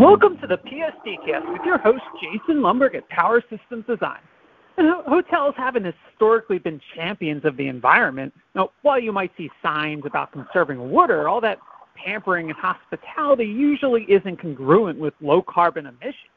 Welcome to the PSDcast with your host, Jason Lomberg at Power Systems Design. And hotels haven't historically been champions of the environment. Now, while you might see signs about conserving water, all that pampering and hospitality usually isn't congruent with low carbon emissions.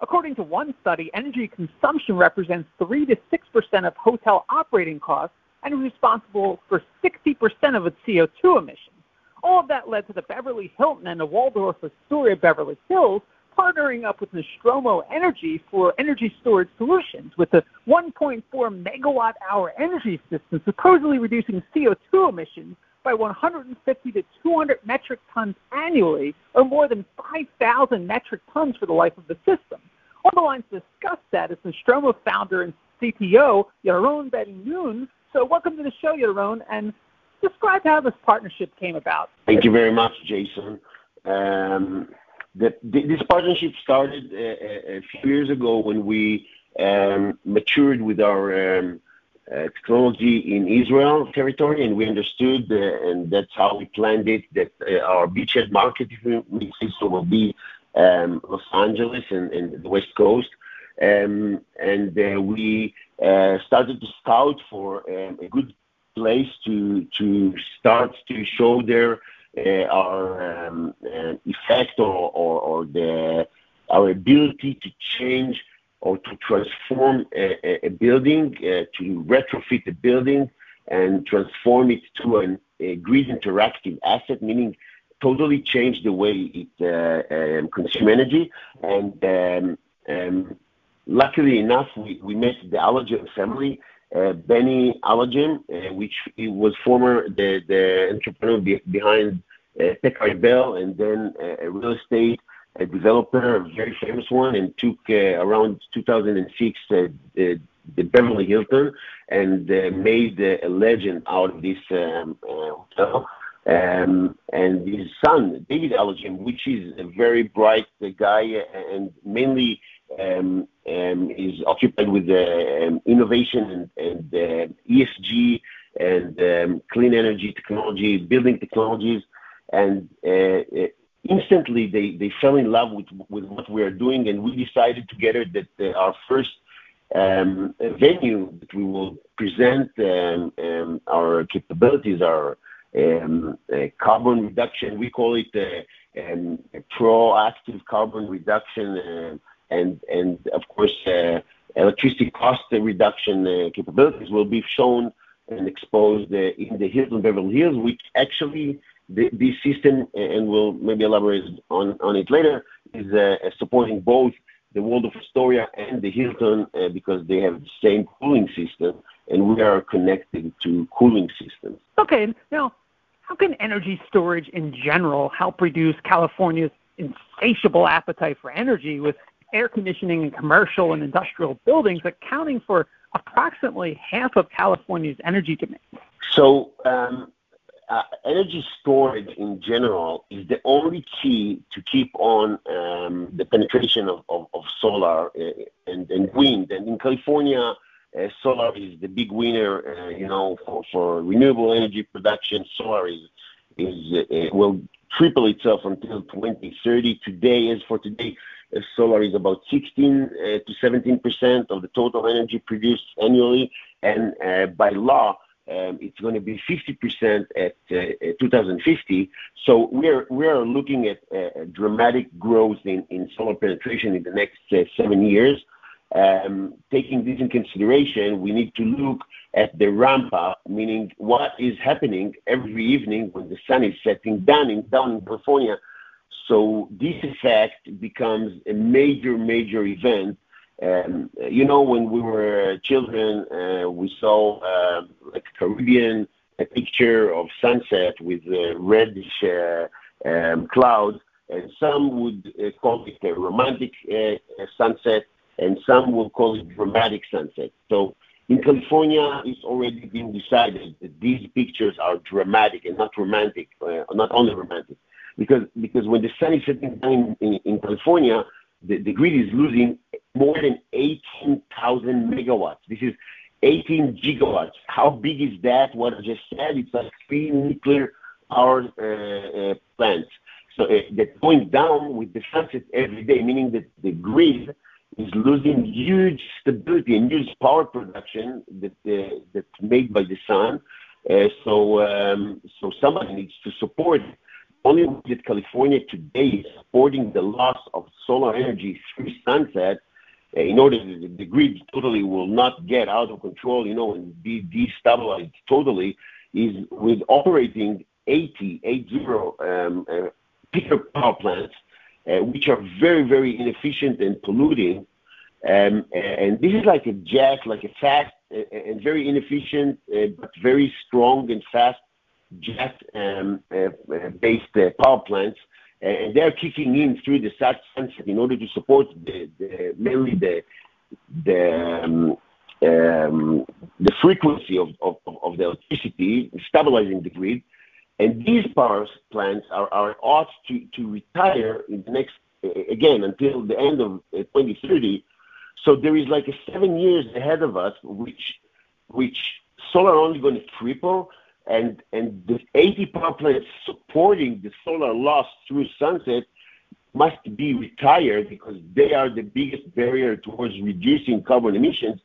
According to one study, energy consumption represents 3 to 6% of hotel operating costs and is responsible for 60% of its CO2 emissions. All of that led to the Beverly Hilton and the Waldorf Astoria Beverly Hills partnering up with Nostromo Energy for energy storage solutions with a 1.4 megawatt hour energy system supposedly reducing CO2 emissions by 150 to 200 metric tons annually, or more than 5,000 metric tons for the life of the system. On the line to discuss that is Nostromo founder and CTO, Yaron Ben-Nun. So welcome to the show, Yaron, and describe how this partnership came about. Thank you very much, Jason. Um, the, this partnership started a, a, few years ago when we um, matured with our um, uh, technology in Israel territory, and we understood, uh, and that's how we planned it, that uh, our beachhead market, if we say so, will be um, Los Angeles and, and, the West Coast. Um, and uh, we uh, started to scout for um, a good place to to start to show their uh, our um, uh, effect or, or, or the our ability to change or to transform a, a building, uh, to retrofit a building and transform it to an, a grid interactive asset, meaning totally change the way it uh, um, consumes energy. And um, um, luckily enough, we, we met the Alagem family, uh, Beny Alagem, uh, which was former the, the entrepreneur be, behind uh, Packard Bell and then uh, a real estate a developer, a very famous one, and took uh, around 2006 uh, the, the Beverly Hilton and uh, made uh, a legend out of this um, uh, hotel. Um, and his son, David Alagem, which is a very bright guy and mainly um, um, is occupied with um, innovation and, and uh, ESG and um, clean energy technology, building technologies. And uh, instantly they, they fell in love with, with what we are doing, and we decided together that uh, our first um, venue that we will present um, um, our capabilities, our um, uh, carbon reduction, we call it uh, proactive carbon reduction, uh, and, and of course, uh, electricity cost reduction uh, capabilities will be shown and exposed in the Hilton Beverly Hills, which actually this system, and we'll maybe elaborate on on it later, is uh, supporting both the Waldorf Astoria and the Hilton uh, because they have the same cooling system, and we are connected to cooling systems. Okay. Now, how can energy storage in general help reduce California's insatiable appetite for energy with air conditioning in commercial and industrial buildings accounting for approximately half of California's energy demand? So, um, uh, energy storage in general is the only key to keep on um, the penetration of, of, of solar uh, and, and, wind. And in California, uh, solar is the big winner. Uh, you know, for, for, renewable energy production, solar is is uh, will triple itself until 2030. Today, as for today, solar is about 16 to 17 percent of the total energy produced annually, and by law um, it's going to be 50% at uh, 2050. So we're we're looking at a dramatic growth in, in solar penetration in the next uh, seven years. Um, taking this in consideration, we need to look at the ramp up, meaning what is happening every evening when the sun is setting down in down in California. So this effect becomes a major major event um, you know, when we were children, uh, we saw uh, like Caribbean a picture of sunset with uh, reddish uh, um, clouds, and some would uh, call it a romantic uh, sunset, and some will call it dramatic sunset. So in California, it's already been decided that these pictures are dramatic and not romantic, not only romantic, because because when the sun is setting down in, in, in California, the, the grid is losing more than 18,000 megawatts. This is 18 gigawatts. How big is that? What I just said, it's like three nuclear power uh, uh, plants. so uh, that's going down with the sunset every day, meaning that the grid is losing huge stability and huge power production that uh, that's made by the sun. Uh, so um, so somebody needs to support. Only that California today is supporting the loss of solar energy through sunset uh, in order that the grid totally will not get out of control, you know, and be destabilized totally, is with operating 80, 80 um, uh, peaker power plants, uh, which are very, very inefficient and polluting. Um, and this is like a jet, like a fast and very inefficient, uh, but very strong and fast jet-based um, uh, uh, power plants. And they're kicking in through the sunset in order to support mainly the the um, um, frequency of, the electricity, stabilizing the grid. And these power plants are, ought to, to retire in the next, again, until the end of 2030. So there is like seven years ahead of us, which, which solar only going to triple, and, and the 80 power plants supporting the solar loss through sunset must be retired because they are the biggest barrier towards reducing carbon emissions.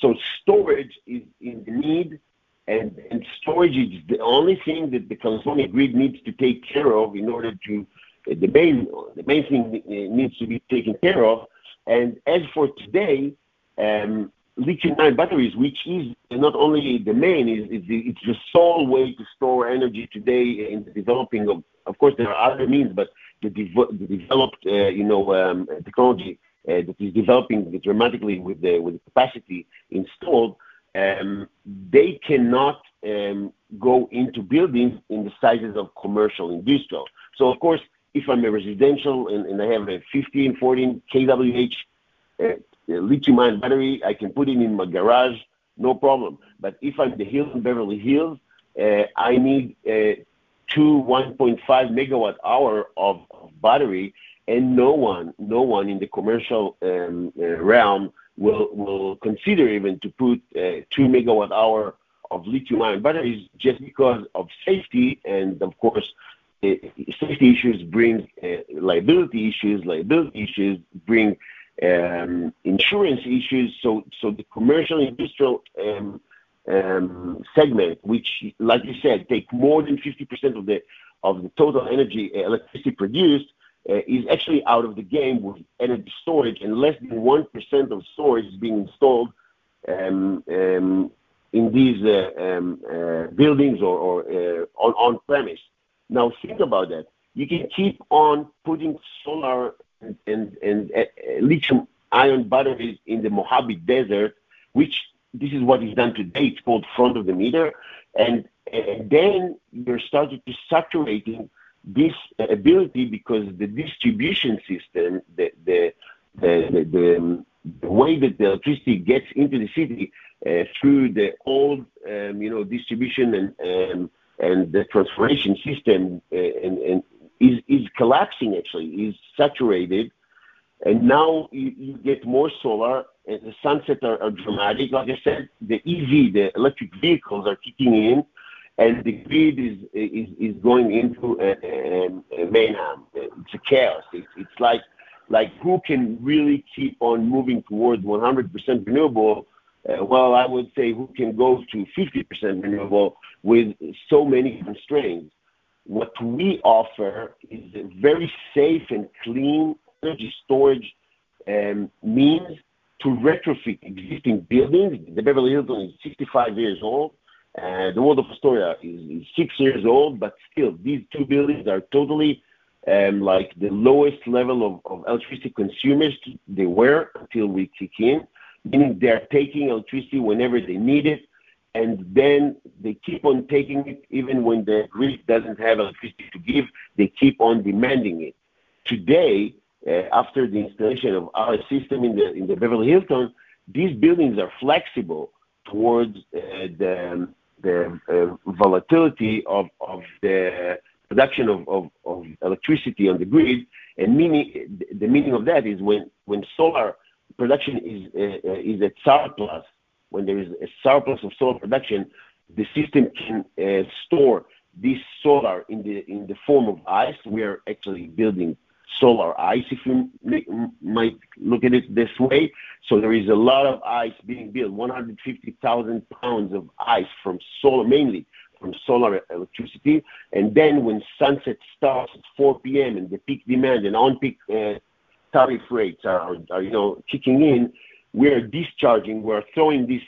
So storage is in need and, and storage is the only thing that the California grid needs to take care of in order to the main the main thing needs to be taken care of. And as for today, um, lithium-ion batteries, which is not only the main, it's the sole way to store energy today in the developing of. Of course, there are other means, but the, dev- the developed, uh, you know, um, technology uh, that is developing dramatically with the with the capacity installed um, they cannot um, go into buildings in the sizes of commercial industrial. So of course, if I'm a residential and, and I have a 15, 14 kWh uh, lithium-ion battery, I can put it in my garage, no problem. But if I'm the Hilton Beverly Hills, uh, I need uh, two 1.5 megawatt hour of, battery, and no one, no one in the commercial um, uh, realm will will consider even to put uh, two megawatt hour of lithium-ion batteries just because of safety and of course uh, safety issues bring uh, liability issues liability issues bring um, insurance issues so so the commercial industrial um, um, segment which like you said take more than 50% of the of the total energy uh, electricity produced uh, is actually out of the game with energy storage, and less than 1% of storage is being installed um, um, in these uh, um, uh, buildings or, or on, on premise. Now, think about that. You can keep on putting solar and, and, and lithium ion batteries in the Mojave Desert, which this is what is done today. It's called front of the meter. And, and then you're starting to saturating this ability because the distribution system, the, the, the, the, the way that the electricity gets into the city uh, through the old, um, you know, distribution and um, and the transformation system uh, and, and is is collapsing actually, is saturated, and now you, you get more solar. And the sunsets are, are dramatic. Like I said, the EV, the electric vehicles, are kicking in and the grid is is, is going into a, a, a mayhem. It's a chaos. It's, it's like like who can really keep on moving towards 100% renewable? Uh, well, I would say who can go to 50% renewable with so many constraints. What we offer is a very safe and clean energy storage um, means to retrofit existing buildings. The Beverly Hilton is 65 years old uh, the Waldorf Astoria is, six years old, but still, these two buildings are totally um, like the lowest level of, of electricity consumers they were until we kick in, meaning they're taking electricity whenever they need it, and then they keep on taking it even when the grid doesn't have electricity to give, they keep on demanding it. Today, uh, after the installation of our system in the, in the Beverly Hilton, these buildings are flexible towards uh, the the uh, volatility of, of the production of, of, of electricity on the grid. And meaning, the meaning of that is when, when solar production is, uh, uh, is at surplus, when there is a surplus of solar production, the system can uh, store this solar in the in the form of ice. We are actually building solar ice, if you might look at it this way. So there is a lot of ice being built, 150,000 pounds of ice from solar, mainly from solar electricity. And then when sunset starts at 4 p.m. and the peak demand and on-peak uh, tariff rates are, are, you know, kicking in, we are discharging, we're throwing this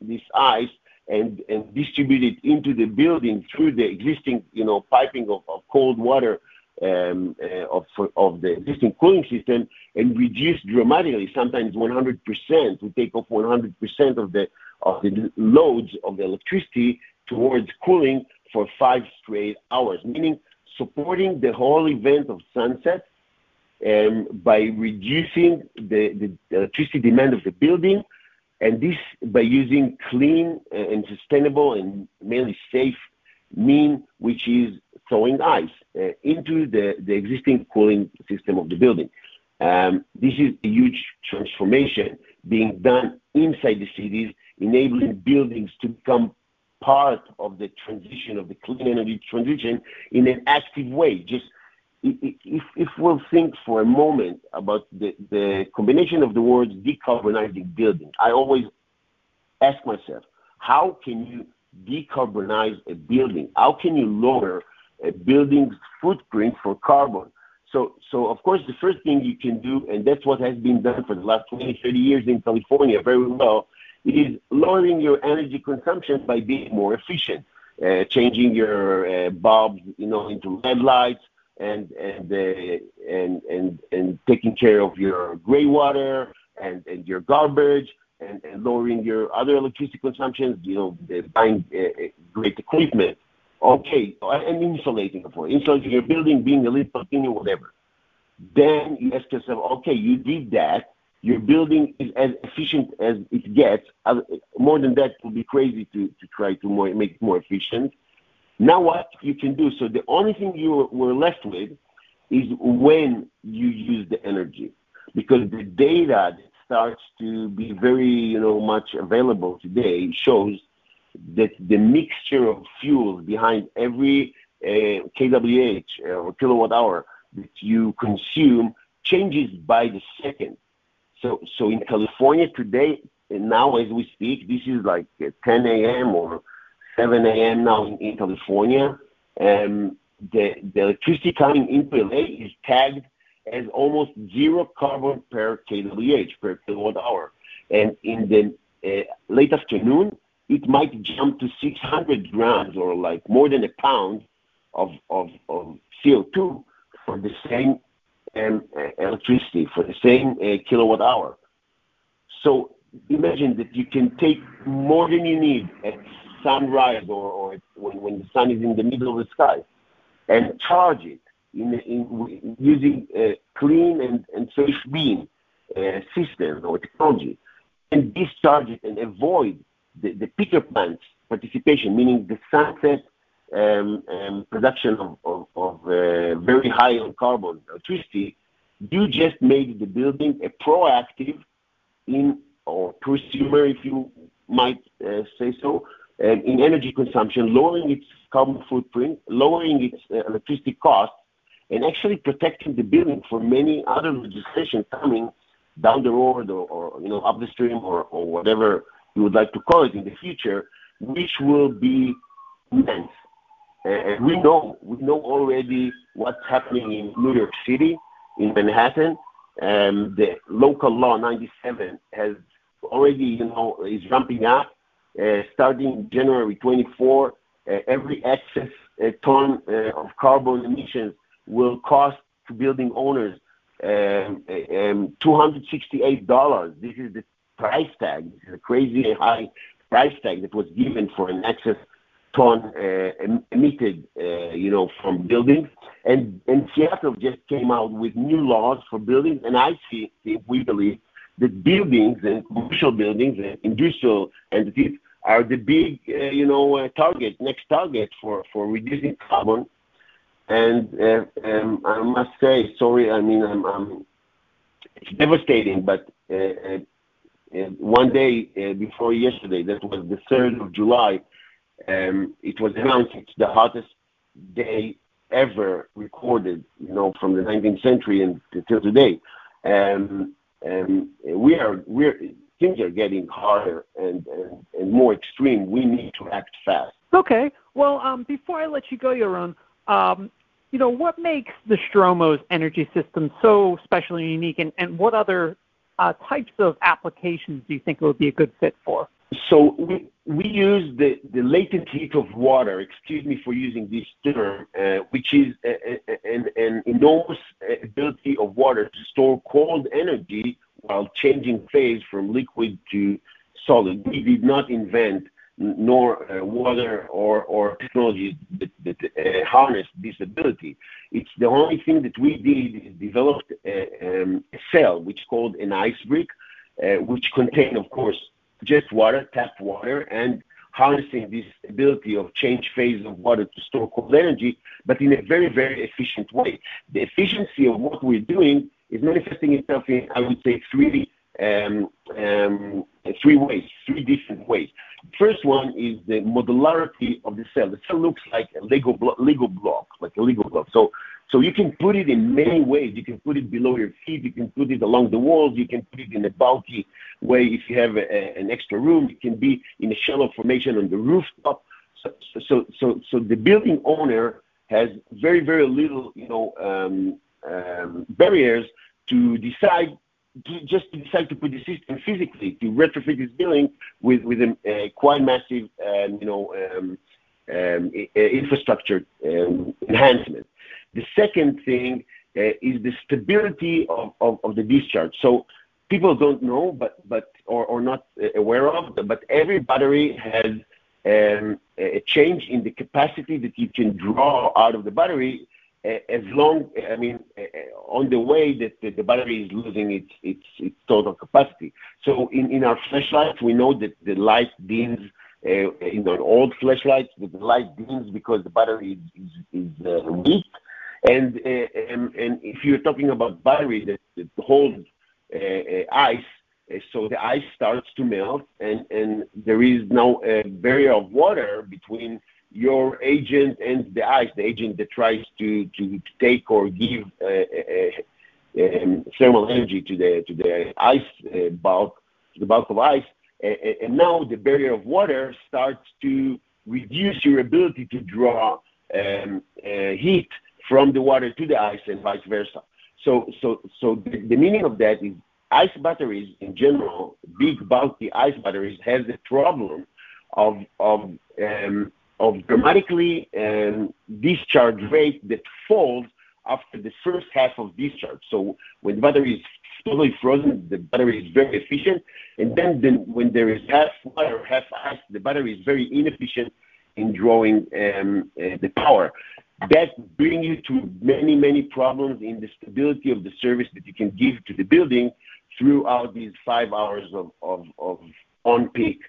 this ice and and distribute it into the building through the existing, you know, piping of, of cold water um, uh, of, of the existing cooling system and reduce dramatically, sometimes 100%. We take off 100% of the of the loads of the electricity towards cooling for five straight hours, meaning supporting the whole event of sunset um, by reducing the, the electricity demand of the building, and this by using clean and sustainable and mainly safe mean, which is throwing ice uh, into the, the existing cooling system of the building. Um, this is a huge transformation being done inside the cities, enabling buildings to become part of the transition, of the clean energy transition in an active way. Just if, we'll think for a moment about the, combination of the words decarbonizing building, I always ask myself, how can you decarbonize a building? How can you lower a building's footprint for carbon? So, so of course, the first thing you can do, and that's what has been done for the last 20, 30 years in California very well, is lowering your energy consumption by being more efficient, uh, changing your uh, bulbs, you know, into LED lights, and and uh, and and and taking care of your gray water and and your garbage, and, and lowering your other electricity consumption, you know, buying uh, uh, great equipment. Okay, and insulating, of course, insulating your building, being a little thinner, whatever. Then you ask yourself, okay, you did that. Your building is as efficient as it gets. More than that would be crazy to, to try to more, make it more efficient. Now what you can do, so the only thing you were left with is when you use the energy. Because the data that starts to be very, you know, much available today shows that the mixture of fuels behind every uh, kWh uh, or kilowatt hour that you consume changes by the second. So, so in California today, and now as we speak, this is like 10 a.m. or 7 a.m. now in, in California. Um, the, the electricity coming into LA is tagged as almost zero carbon per kWh, per kilowatt hour. And in the uh, late afternoon, it might jump to 600 grams or like more than a pound of, of, of CO2 for the same um, electricity, for the same uh, kilowatt hour. So imagine that you can take more than you need at sunrise or, or when, when the sun is in the middle of the sky and charge it in, in using a clean and, and safe beam uh, system or technology and discharge it and avoid the, the peaker plant's participation, meaning the sunset um, um, production of, of, of uh, very high on carbon electricity, you just made the building a proactive in or prosumer, if you might uh, say so, in energy consumption, lowering its carbon footprint, lowering its uh, electricity costs, and actually protecting the building from many other legislation coming down the road or, or you know up the stream or, or whatever you would like to call it in the future, which will be immense. And we know we know already what's happening in New York City, in Manhattan. Um, the local law 97 has already you know is ramping up. Uh, starting January 24, uh, every excess uh, ton of carbon emissions will cost to building owners um, um, $268. This is the price tag. This is a crazy high price tag that was given for an excess ton emitted, you know, from buildings. Seattle just came out with new laws for buildings, and I see, we believe, that buildings and commercial buildings and industrial entities are the big, uh, you know, uh, target, next target for, for reducing carbon and uh, um, I must say, sorry, I mean, I'm, I'm it's devastating, but uh, uh, uh one day before yesterday, that was the 3rd of July, um, it was announced it's the hottest day ever recorded, you know, from the 19th century until today. Um, and we are we're things are getting harder and, and, and more extreme. We need to act fast. Okay. Well, um, before I let you go, Yaron, um, you know, what makes the Stromos energy system so special and unique, and, and what other uh, types of applications do you think it would be a good fit for? So we, we use the, the latent heat of water, excuse me for using this term, uh, which is a, a, an, an enormous ability of water to store cold energy while changing phase from liquid to solid. We did not invent nor uh, water or, or technologies that, that uh, harness this ability. It's the only thing that we did is developed a, um, a cell which is called an ice brick, uh, which contain, of course, just water, tap water, and harnessing this ability of change phase of water to store cold energy, but in a very, very efficient way. The efficiency of what we're doing is manifesting itself in, I would say, three um, um, three ways, three different ways. First one is the modularity of the cell. The cell looks like a Lego, blo- Lego block, like a Lego block. So, so you can put it in many ways. You can put it below your feet. You can put it along the walls. You can put it in a bulky way if you have a, an extra room. It can be in a shallow formation on the rooftop. So, so, so, so the building owner has very, very little, you know, um, um, barriers to decide to just to decide to put the system physically to retrofit this building with with a, a quite massive um, you know um, um, infrastructure um, enhancement. The second thing uh, is the stability of, the discharge. So people don't know, but but or, not aware of, but every battery has um, a change in the capacity that you can draw out of the battery as long, I mean, on the way that the battery is losing its total capacity. So in our flashlights, we know that the light dims uh, in an old flashlights, the light dims because the battery is uh, weak. And and if you're talking about battery that holds uh, ice, so the ice starts to melt, and there is now a barrier of water between your agent and the ice, the agent that tries to, take or give uh, uh, um, thermal energy to the ice uh, bulk, the bulk of ice, and now the barrier of water starts to reduce your ability to draw um, uh, heat from the water to the ice and vice versa. So, so, so the, the, meaning of that is ice batteries in general, big bulky ice batteries, has the problem of of um, of dramatically um, discharge rate that falls after the first half of discharge. So when the battery is totally frozen, the battery is very efficient. And then, then when there is half water, half ice, the battery is very inefficient in drawing um, uh, the power. That brings you to many, many problems in the stability of the service that you can give to the building throughout these five hours of, of, of on-peak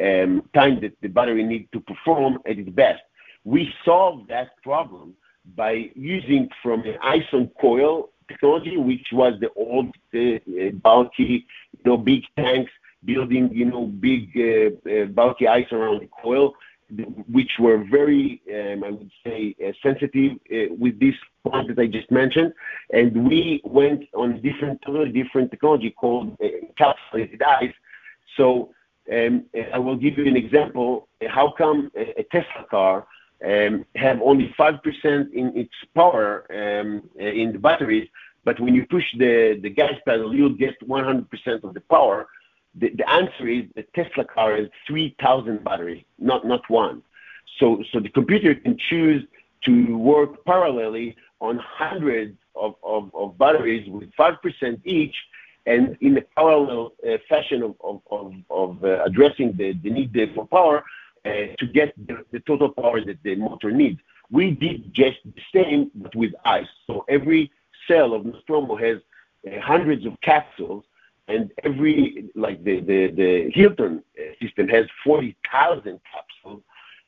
um, time that the battery needs to perform at its best. We solved that problem by using from an ice coil technology, which was the old uh, bulky, you know, big tanks building, you know, big uh, uh, bulky ice around the coil, which were very, um, I would say, uh, sensitive uh, with this point that I just mentioned. And we went on different, totally different technology called uh, encapsulated. So um, I will give you an example. How come a Tesla car um, have only 5% in its power in the batteries, but when you push the, the gas pedal, you'll get 100% of the power? The, the answer is the Tesla car has 3,000 batteries, not, not one. So, so the computer can choose to work parallelly on hundreds of, of, of batteries with 5% each and in a parallel uh, fashion of of uh, addressing the the need for power uh, to get the total power that the motor needs. We did just the same, but with ice. So every cell of Nostromo has hundreds of capsules, and every, like the the Hilton uh, system has 40,000 capsules.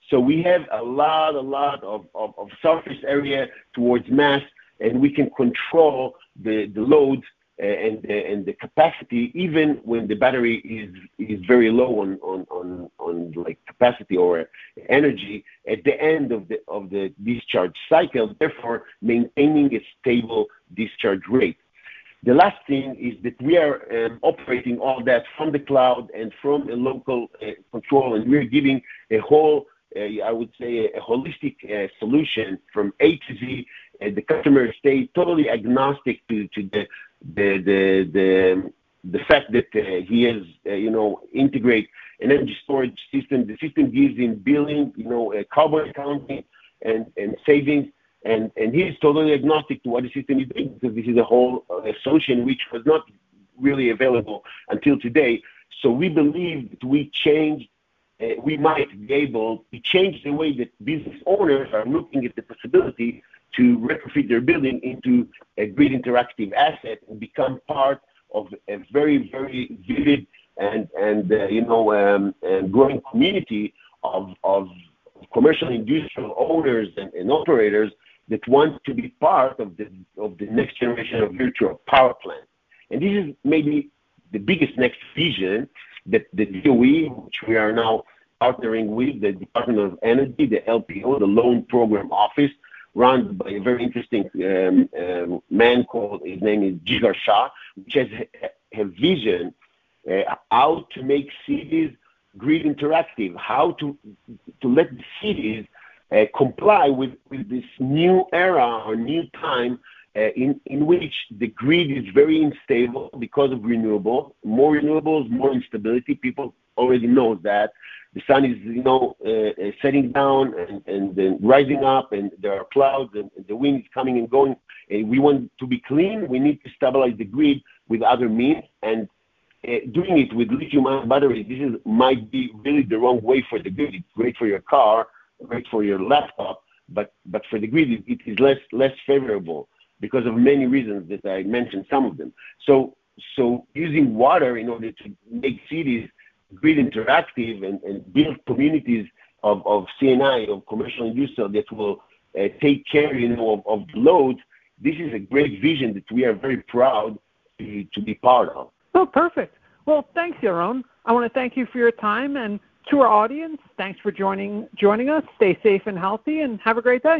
So we have a lot a lot of of surface area towards mass, and we can control the loads uh, and and the capacity, even when the battery is is very low on on on on like capacity or energy at the end of the of the discharge cycle, therefore maintaining a stable discharge rate. The last thing is that we are um, operating all that from the cloud and from a local uh, control, and we're giving a whole, uh, I would say, a holistic uh, solution from A to Z. The customer stays totally agnostic to the the fact that he has, you know, integrate an energy storage system. The system gives him billing, you know, carbon accounting and savings and and he's totally agnostic to what the system is doing because this is a whole uh, solution which was not really available until today. So we believe that we change, uh, we might be able to change the way that business owners are looking at the possibility to retrofit their building into a grid interactive asset and become part of a very very vivid and and uh, you know um, and growing community of of commercial industrial owners and, and operators that wants to be part of the of the next generation of virtual power plant. And this is maybe the biggest next vision that the DOE, which we are now partnering with, the Department of Energy, the LPO, the Loan Program Office, run by a very interesting um, um, man called, his name is Jigar Shah, which has a, a vision uh, how to make cities grid interactive, how to to let the cities uh, comply with, with this new era or new time uh, in, in which the grid is very unstable because of renewable. More renewables, more instability. People already know that. The sun is, you know, uh, uh, setting down and, and then rising up, and there are clouds, and, and the wind is coming and going. And we want to be clean. We need to stabilize the grid with other means, and uh, doing it with lithium-ion batteries, this is, might be really the wrong way for the grid. It's great for your car, great for your laptop, but but for the grid, it, is less less favorable because of many reasons that I mentioned some of them. So so using water in order to make cities grid interactive and, and build communities of, of CNI, of commercial industrial that will uh, take care, you know, of, of the loads, this is a great vision that we are very proud to, to be part of. Oh, perfect. Well, thanks, Yaron. I want to thank you for your time and to our audience, thanks for joining joining us. Stay safe and healthy, and have a great day.